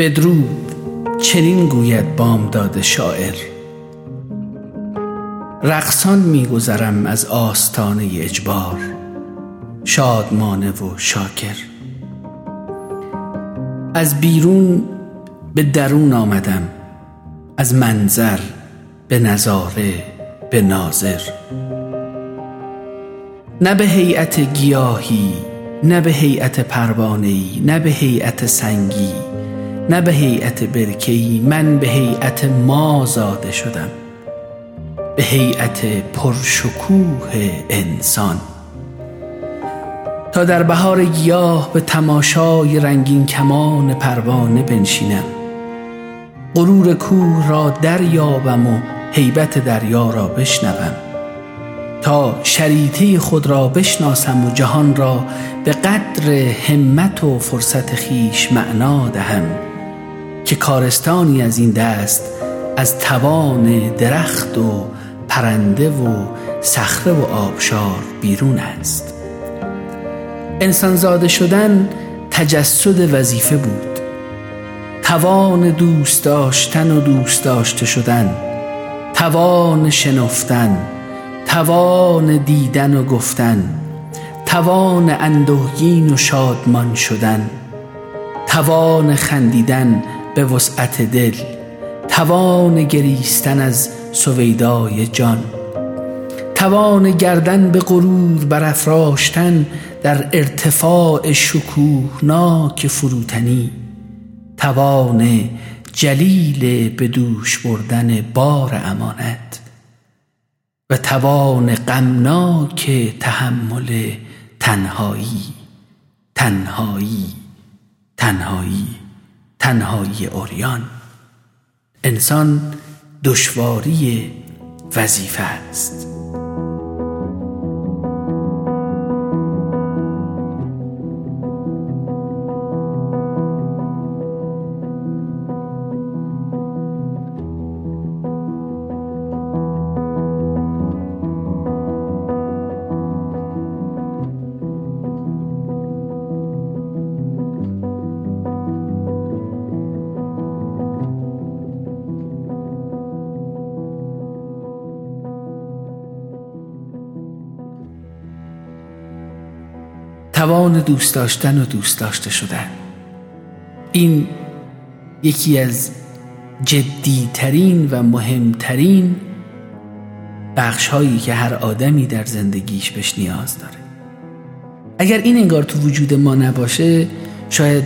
بدرود چنین گوید بامداد شاعر. رقصان میگذرم از آستانه اجبار شادمانه و شاکر. از بیرون به درون آمدم از منظر به نظاره به ناظر. نه به هیئت گیاهی نه به هیئت پروانه‌ای نه به هیئت سنگی نه به هیئت برکه‌ای من به هیئت ما زاده شدم. به هیئت پرشکوه انسان. تا در بهار گیاه به تماشای رنگین کمان پروانه بنشینم. غرور کوه را دریابم و هیبت دریا را بشنوم. تا شریطه خود را بشناسم و جهان را به قدر همت و فرصت خیش معنا دهم. که کارستانی از این دست از توان درخت و پرنده و صخره و آبشار بیرون است. انسان زاده شدن تجسد وظیفه بود. توان دوست داشتن و دوست داشته شدن. توان شنفتن. توان دیدن و گفتن. توان اندوهگین و شادمان شدن. توان خندیدن به وسعت دل توان گریستن از سویدای جان. توان گردن به غرور برافراشتن در ارتفاع شکوهناک فروتنی. توان جلیل به دوش بردن بار امانت. و توان غمناک تحمل تنهایی. تنهایی تنهایی. تنهایی اوریان انسان دشواری وظیفه است. توان دوست داشتن و دوست داشته شدن. این یکی از جدیترین و مهمترین بخش هایی که هر آدمی در زندگیش بهش نیاز داره. اگر این انگار تو وجود ما نباشه شاید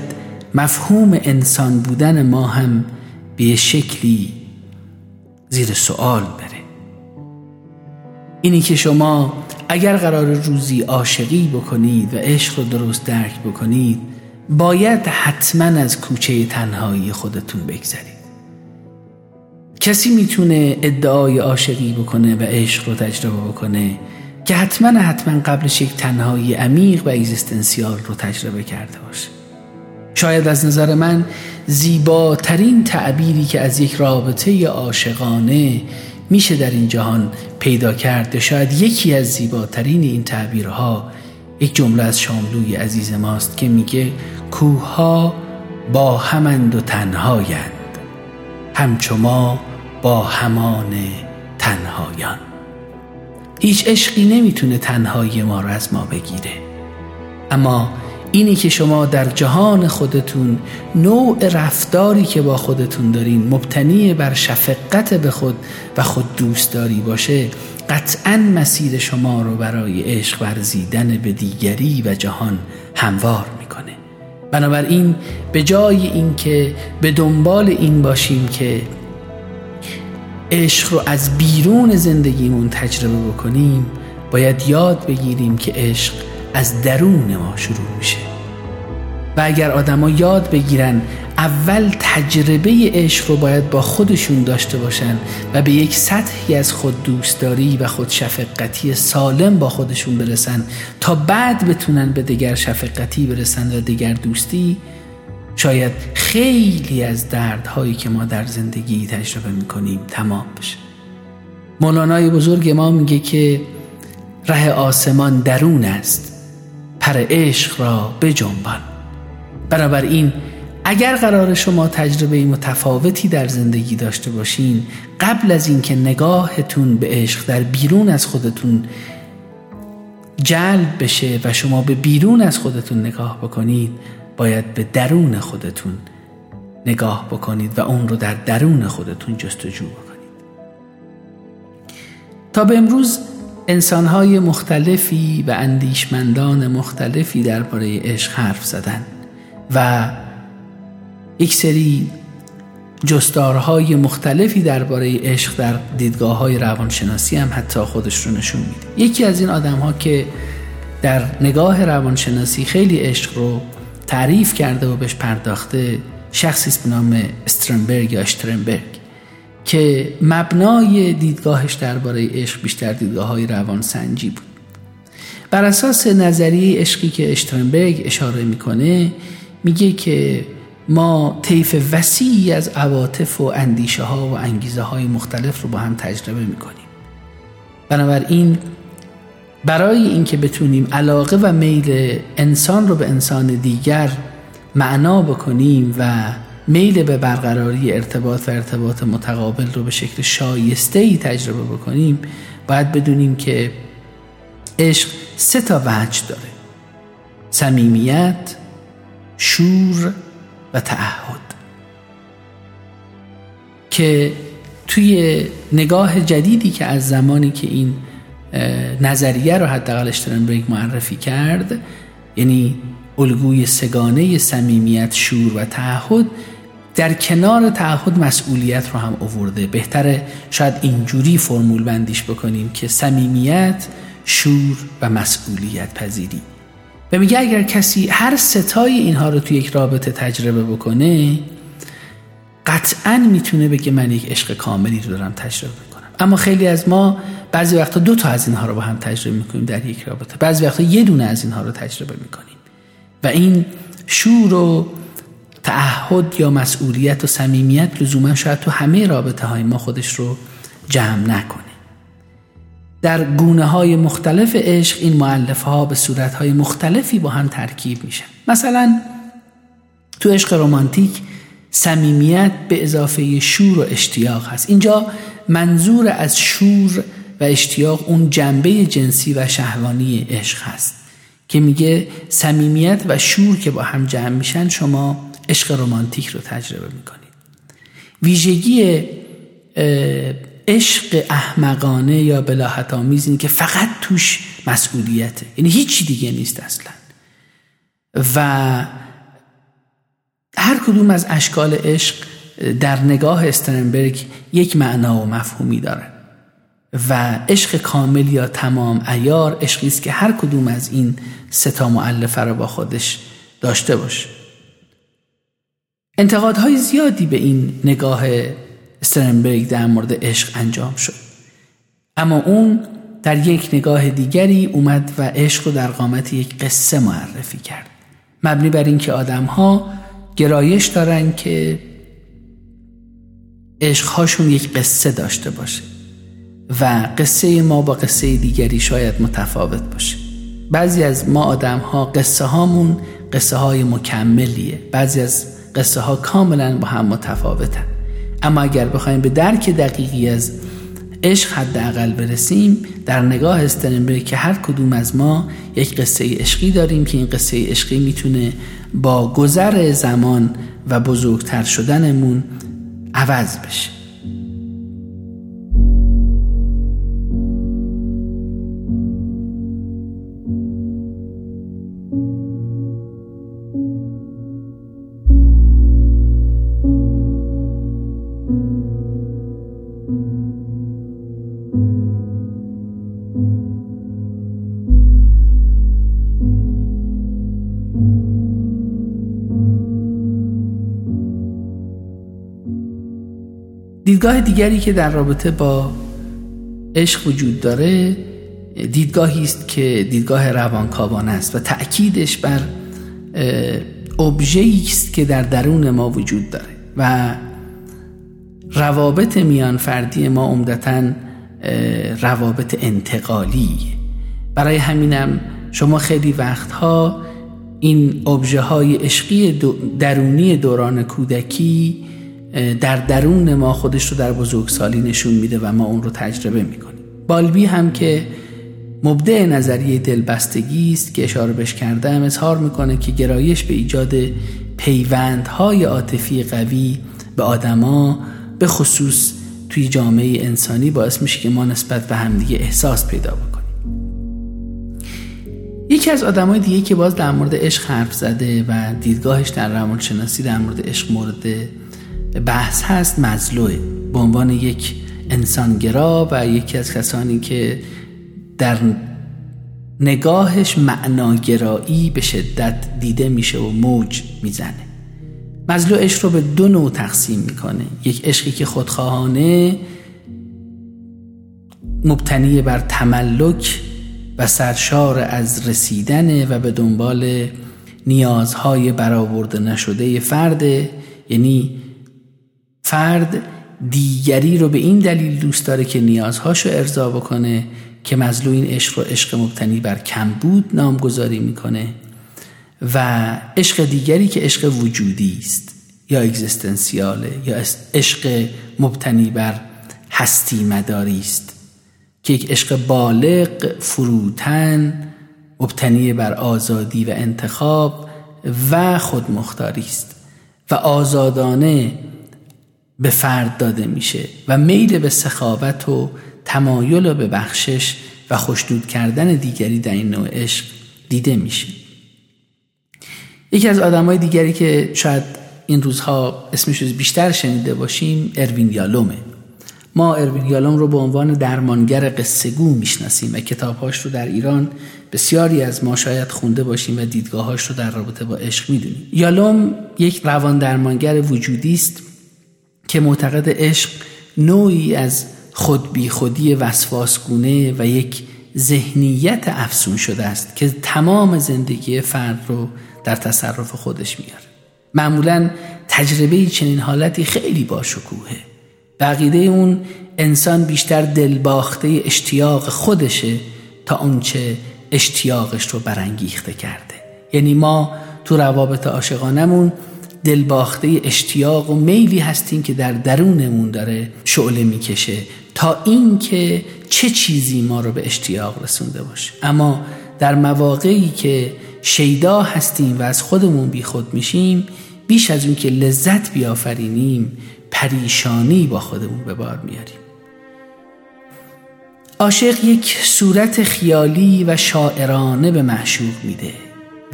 مفهوم انسان بودن ما هم به شکلی زیر سوال بره. اینی که شما اگر قرار روزی عاشقی بکنید و عشق رو درست درک بکنید باید حتما از کوچه تنهایی خودتون بگذرید. کسی می‌تونه ادعای عاشقی بکنه و عشق رو تجربه بکنه که حتما حتما قبلش یک تنهایی عمیق و اگزیستنسیال رو تجربه کرده باشه. شاید از نظر من زیباترین تعبیری که از یک رابطه عاشقانه میشه در این جهان پیدا کرد شاید یکی از زیباترین این تعبیرها یک جمله از شاملوی عزیز ماست که میگه کوها با همند و تنهایند همچو ما با همان تنهایان. هیچ عشقی نمی‌تونه تنهایی ما رو از ما بگیره اما اینی که شما در جهان خودتون نوع رفتاری که با خودتون دارین مبتنی بر شفقت به خود و خود دوستداری باشه قطعا مسیر شما رو برای عشق ورزیدن به دیگری و جهان هموار می‌کنه. بنابراین به جای اینکه به دنبال این باشیم که عشق رو از بیرون زندگیمون تجربه بکنیم باید یاد بگیریم که عشق از درون ما شروع میشه. و اگر آدما یاد بگیرن اول تجربه عشق رو باید با خودشون داشته باشن و به یک سطحی از خود دوستداری و خود شفقتی سالم با خودشون برسن تا بعد بتونن به دیگر شفقتی برسن و دیگر دوستی شاید خیلی از دردهایی که ما در زندگی تجربه می‌کنیم تمام بشه. مولانای بزرگ ما میگه که ره آسمان درون است. پر عشق را بجنبان. بنابراین اگر قرار شما تجربه متفاوتی در زندگی داشته باشین قبل از اینکه نگاهتون به عشق در بیرون از خودتون جلب بشه و شما به بیرون از خودتون نگاه بکنید باید به درون خودتون نگاه بکنید و اون رو در درون خودتون جستجو بکنید. تا به امروز انسانهای مختلفی و اندیشمندان مختلفی درباره عشق حرف زدن و یک سری جستارهای مختلفی درباره عشق در دیدگاه های روانشناسی هم حتی خودش رو نشون میده. یکی از این آدم ها که در نگاه روانشناسی خیلی عشق رو تعریف کرده و بهش پرداخته شخصی به نام استرنبرگ یا اشترنبرگ که مبنای دیدگاهش درباره عشق بیشتر دیدگاه های روانسنجی بود. بر اساس نظریه عشقی که اشترنبرگ اشاره می‌کنه میگه که ما طیف وسیعی از عواطف و اندیشه ها و انگیزه های مختلف رو با هم تجربه می‌کنیم. بنابراین برای اینکه بتونیم علاقه و میل انسان رو به انسان دیگر معنا بکنیم و میل به برقراری ارتباط و ارتباط متقابل رو به شکل شایسته ای تجربه بکنیم باید بدونیم که عشق سه تا وجه داره. صمیمیت شور و تعهد. که توی نگاه جدیدی که از زمانی که این نظریه رو حداقل اشترنبرگ معرفی کرد یعنی الگوی سگانه صمیمیت شور و تعهد در کنار تعهد مسئولیت رو هم اوورده بهتره شاید اینجوری فرمول بندیش بکنیم که صمیمیت شور و مسئولیت پذیری. و میگه اگر کسی هر ستای اینها رو توی یک رابطه تجربه بکنه قطعا می‌تونه بگه من یک عشق کاملی رو دارم تجربه می‌کنم. اما خیلی از ما بعضی وقتا دو تا از اینها رو با هم تجربه می‌کنیم در یک رابطه. بعضی وقتا یه دونه از اینها رو تجربه می‌کنیم. و این شور و تعهد یا مسئولیت و صمیمیت لزوما شاید تو همه رابطه های ما خودش رو جمع نکنه. در گونه های مختلف عشق این معلف ها به صورت های مختلفی با هم ترکیب میشن. مثلا تو عشق رومانتیک صمیمیت به اضافه شور و اشتیاق هست. اینجا منظور از شور و اشتیاق اون جنبه جنسی و شهوانی عشق هست که میگه صمیمیت و شور که با هم جمع میشن شما عشق رومانتیک رو تجربه می‌کنید. ویژگی عشق احمقانه یا بلاحت آمیز این که فقط توش مسئولیته. یعنی هیچی دیگه نیست اصلا. و هر کدوم از اشکال عشق در نگاه استرنبرگ یک معنا و مفهومی داره. و عشق کامل یا تمام ایار عشقی است که هر کدوم از این ستا معلفه رو با خودش داشته باشه. انتقادهای زیادی به این نگاه استرنبرگ در مورد عشق انجام شد. اما اون در یک نگاه دیگری اومد و عشق رو در قامت یک قصه معرفی کرد. مبنی بر اینکه آدم ها گرایش دارن که عشقهاشون یک قصه داشته باشه و قصه ما با قصه دیگری شاید متفاوت باشه. بعضی از ما آدم ها قصه هامون قصه های مکملیه. بعضی از قصه ها کاملا با هم متفاوتن. اما اگر بخوایم به درک دقیقی از عشق حداقل برسیم در نگاه استنبرگ که هر کدوم از ما یک قصه عشقی داریم که این قصه عشقی می‌تونه با گذر زمان و بزرگتر شدنمون عوض بشه. دیدگاه دیگری که در رابطه با عشق وجود داره دیدگاهی است که دیدگاه روانکاوانه است و تأکیدش بر ابژه‌ای است که در درون ما وجود داره و روابط میان فردی ما عمدتا روابط انتقالی برای همینم شما خیلی وقتها این ابژه های عشقی درونی دوران کودکی در درون ما خودش رو در بزرگسالی نشون میده و ما اون رو تجربه می‌کنیم. بالبی هم که مبدع نظریه دلبستگی است که اشاره بهش کردم اظهار می‌کنه که گرایش به ایجاد پیوندهای عاطفی قوی به آدما به خصوص توی جامعه انسانی باعث میشه که ما نسبت به همدیگه احساس پیدا بکنیم. یکی از آدمای دیگه که باز در مورد عشق حرف زده و دیدگاهش در روانشناسی در مورد عشق مورد بحث هست مزلوه به عنوان یک انسانگرا و یکی از کسانی که در نگاهش معناگرایی به شدت دیده میشه و موج می‌زنه. مزلو عشق رو به دو نوع تقسیم می‌کنه. یک عشقی که خودخواهانه مبتنی بر تملک و سرشار از رسیدنه و به دنبال نیازهای برآورده نشده فرد یعنی فرد دیگری رو به این دلیل دوست داره که نیازهاشو ارضا بکنه که مزلو این عشق رو عشق مبتنی بر کمبود نامگذاری می‌کنه و عشق دیگری که عشق وجودی است یا اگزیستنسیاله یا عشق مبتنی بر هستی مداری است که یک عشق بالغ فروتن مبتنی بر آزادی و انتخاب و خودمختاری است و آزادانه به فرد داده میشه و میل به سخاوت و تمایل و به بخشش و خوشدود کردن دیگری در این نوع عشق دیده میشه. یکی از آدمای دیگری که شاید این روزها اسمش رو بیشتر شنیده باشیم اروین یالومه. ما اروین یالوم رو به عنوان درمانگر قصهگو می‌شناسیم و کتابهاش رو در ایران بسیاری از ما شاید خونده باشیم و دیدگاهاش رو در رابطه با عشق می‌دونیم. یالوم یک روان درمانگر وجودی است. که معتقد عشق نوعی از خود بی خودی وسواسگونه و یک ذهنیت افسون شده است که تمام زندگی فرد رو در تصرف خودش میاره. معمولا تجربه چنین حالتی خیلی باشکوهه. بقیده اون انسان بیشتر دلباخته اشتیاق خودشه تا اونچه اشتیاقش رو برانگیخته کرده. یعنی ما تو روابط عاشقانمون دلباخته اشتیاق و میلی هستیم که در درونمون داره شعله می‌کشه تا اینکه چه چیزی ما رو به اشتیاق رسونده باشه. اما در مواقعی که شیدا هستیم و از خودمون بیخود میشیم بیش از اون که لذت بیافرینیم پریشانی با خودمون به بار میاریم. عاشق یک صورت خیالی و شاعرانه به معشوق میده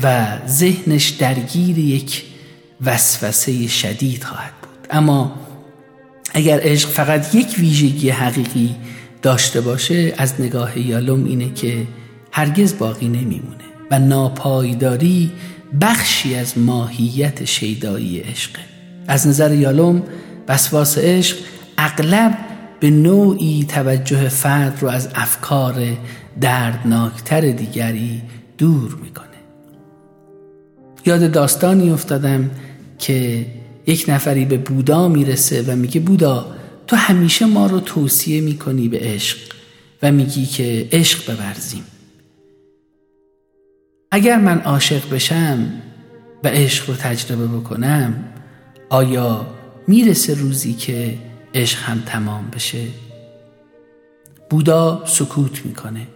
و ذهنش درگیر یک وسوسه شدید خواهد بود. اما اگر عشق فقط یک ویژگی حقیقی داشته باشه از نگاه یالوم اینه که هرگز باقی نمیمونه و ناپایداری بخشی از ماهیت شیدایی عشق. از نظر یالوم وسواس عشق اغلب به نوعی توجه فرد رو از افکار دردناکتر دیگری دور می‌کنه. یاد داستانی افتادم که یک نفری به بودا می‌رسه و میگه بودا تو همیشه ما رو توصیه می‌کنی به عشق و میگی که عشق بورزیم اگر من عاشق بشم و عشق رو تجربه بکنم آیا می‌رسه روزی که عشق هم تمام بشه؟ بودا سکوت می‌کنه.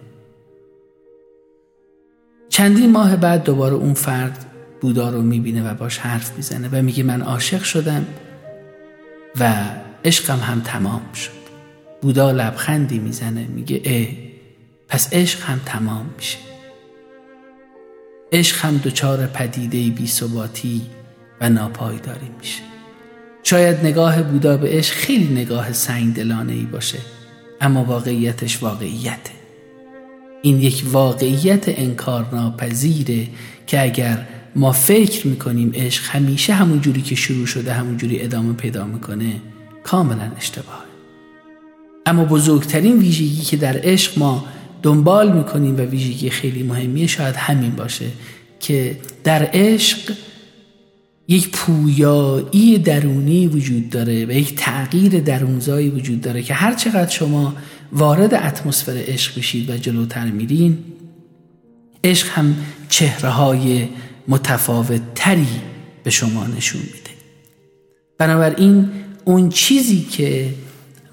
چندین ماه بعد دوباره اون فرد بودا رو می‌بینه و باش حرف می‌زنه و میگه من عاشق شدم و عشقم هم تمام شد. بودا لبخندی می‌زنه میگه اه پس عشق هم تمام میشه. عشق هم دچار پدیده بی ثباتی و ناپایداری میشه. شاید نگاه بودا به عشق خیلی نگاه سنگ دلانه ای باشه اما واقعیتش واقعیته. این یک واقعیت انکار ناپذیره که اگر ما فکر می‌کنیم عشق همیشه همون جوری که شروع شده همون جوری ادامه پیدا می‌کنه. کاملا اشتباه اما بزرگترین ویژگی که در عشق ما دنبال می‌کنیم و ویژگی خیلی مهمیه شاید همین باشه که در عشق یک پویایی درونی وجود داره و یک تغییر درونزایی وجود داره که هر چقدر شما وارد اتمسفر عشق بشید و جلوتر میرین عشق هم چهره های متفاوت تری به شما نشون میده. بنابراین اون چیزی که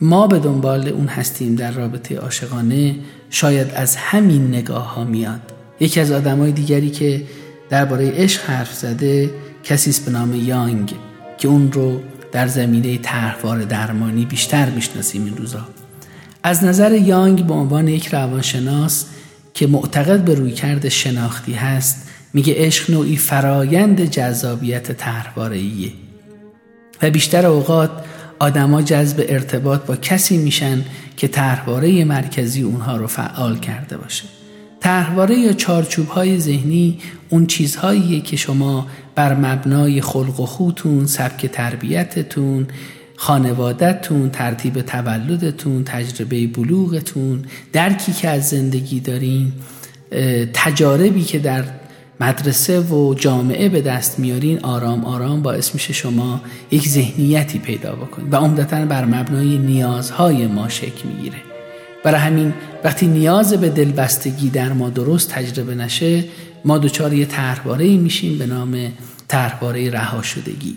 ما به دنبال اون هستیم در رابطه عاشقانه شاید از همین نگاه ها میاد. یکی از آدمای دیگری که درباره عشق حرف زده کسی به نام یانگ که اون رو در زمینه طرحوار درمانی بیشتر می‌شناسیم این روزا. از نظر یانگ به عنوان یک روانشناس که معتقد به رویکرد شناختی هست میگه عشق نوعی فرایند جذابیت طرحواره‌ایه. و بیشتر اوقات آدما جذب ارتباط با کسی میشن که طرحواره مرکزی اونها رو فعال کرده باشه. طرحواره یا چارچوب های ذهنی اون چیزهاییه که شما بر مبنای خلق و خوتون سبک تربیتتون خانوادتون ترتیب تولدتون تجربه بلوغتون درکی که از زندگی دارین تجاربی که در مدرسه و جامعه به دست میارین آرام آرام باعث میشه شما یک ذهنیتی پیدا بکنید و عمدتا بر مبنای نیازهای ما شکل می‌گیره. برای همین وقتی نیاز به دلبستگی در ما درست تجربه نشه ما دچار یه طرحواره میشیم به نام طرحواره رها شدگی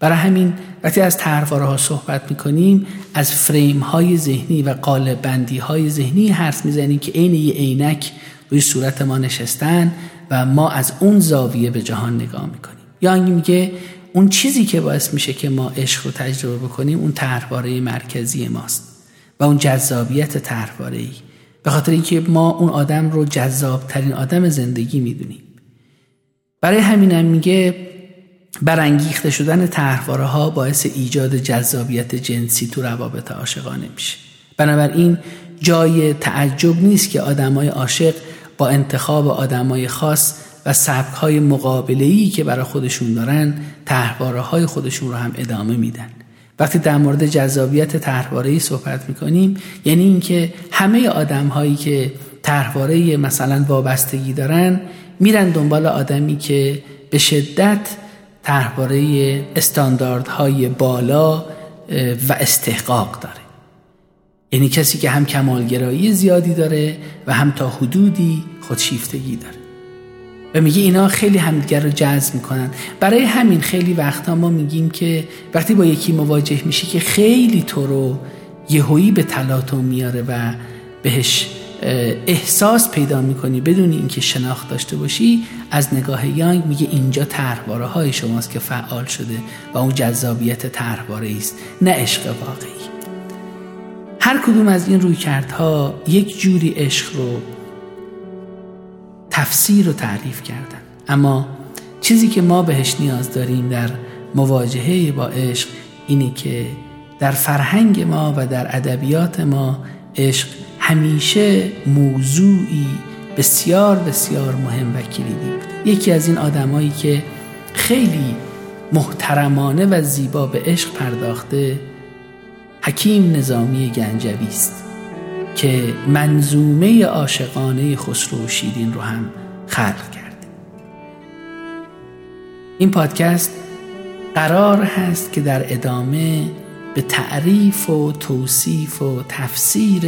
برای همین وقتی از طرحواره ها صحبت می‌کنیم از فریم های ذهنی و قالب بندی های ذهنی حرف می‌زنیم که عین یه عینک روی صورت ما نشستن و ما از اون زاویه به جهان نگاه می‌کنیم. یا میگه اون چیزی که باعث میشه که ما عشق رو تجربه بکنیم اون طرحواره مرکزی ماست و اون جذابیت طرحواره ای به خاطر اینکه ما اون آدم رو جذاب ترین آدم زندگی می‌دونیم. برای همینم میگه برانگیخته شدن طرحواره ها باعث ایجاد جذابیت جنسی تو روابط عاشقانه میشه. بنابراین جای تعجب نیست که آدمای عاشق با انتخاب آدمای خاص و سبک های مقابله که برای خودشون دارن طرحواره های خودشون رو هم ادامه میدن. وقتی در مورد جذابیت طرحواره صحبت می‌کنیم یعنی اینکه همه آدم هایی که طرحواره مثلا وابستگی دارن میرن دنبال آدمی که به شدت طرحواره استانداردهای بالا و استحقاق داره. یعنی کسی که هم کمالگرایی زیادی داره و هم تا حدودی خودشیفتگی داره. و میگه اینا خیلی همدیگر رو جذب می‌کنن. برای همین خیلی وقتا ما میگیم که وقتی با یکی مواجه میشی که خیلی تو رو یهویی به تلاطم میاره و بهش احساس پیدا می‌کنی بدون اینکه شناخت داشته باشی از نگاه یانگ میگه اینجا طرحواره های شماست که فعال شده و اون جذابیت طرحواره است نه عشق واقعی. هر کدوم از این رویکردها یک جوری عشق رو تفسیر و تعریف کردن. اما چیزی که ما بهش نیاز داریم در مواجهه با عشق اینه که در فرهنگ ما و در ادبیات ما عشق همیشه موضوعی بسیار بسیار مهم و کلیدی بوده. یکی از این آدمایی که خیلی محترمانه و زیبا به عشق پرداخته حکیم نظامی گنجوی است که منظومه عاشقانه خسرو و شیرین رو هم خلق کرده این پادکست قرار هست که در ادامه به تعریف و توصیف و تفسیر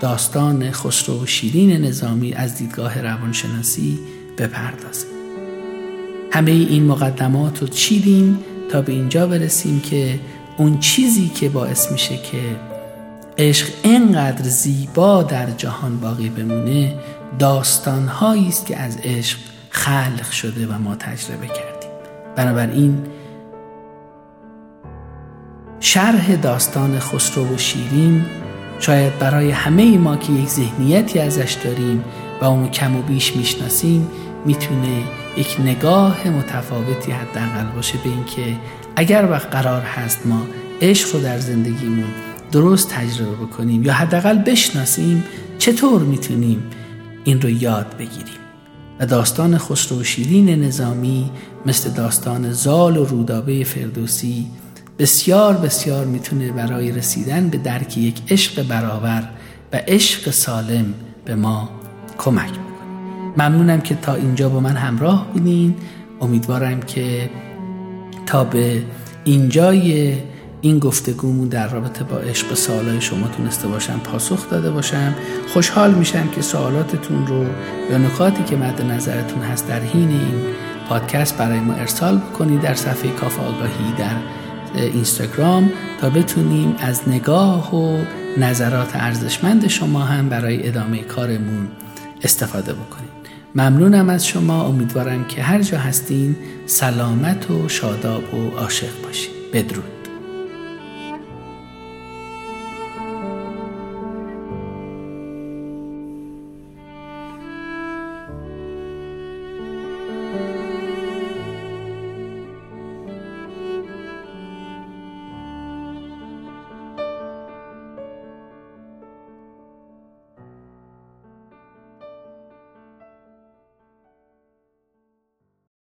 داستان خسرو و شیرین نظامی از دیدگاه روانشناسی بپردازه. همه این مقدمات رو چیدیم تا به اینجا برسیم که اون چیزی که باعث میشه که عشق اینقدر زیبا در جهان باقی بمونه داستانهایی است که از عشق خلق شده و ما تجربه کردیم. بنابراین شرح داستان خسرو و شیرین شاید برای همه ما که یک ذهنیتی ازش داریم و اونو کم و بیش می‌شناسیم می‌تونه یک نگاه متفاوتی حداقل باشه به اینکه اگر وقت قرار هست ما عشق رو در زندگیمون درست تجربه بکنیم یا حداقل بشناسیم چطور می‌تونیم این رو یاد بگیریم؟ و داستان خسرو شیرین نظامی مثل داستان زال و رودابه فردوسی بسیار بسیار می‌تونه برای رسیدن به درک یک عشق برابر و عشق سالم به ما کمک بکنه. ممنونم که تا اینجا با من همراه بودین. امیدوارم که تا به اینجای این گفتگومون در رابطه با عشق سوالای شما تونسته باشم پاسخ داده باشم خوشحال میشم که سوالاتتون رو یا نکاتی که مد نظرتون هست در حین این پادکست برای ما ارسال بکنید در صفحه کاف آگاهی در اینستاگرام تا بتونیم از نگاه و نظرات ارزشمند شما هم برای ادامه کارمون استفاده بکنید ممنونم از شما. امیدوارم که هر جا هستین سلامت و شاداب و عاشق باشید بدرود.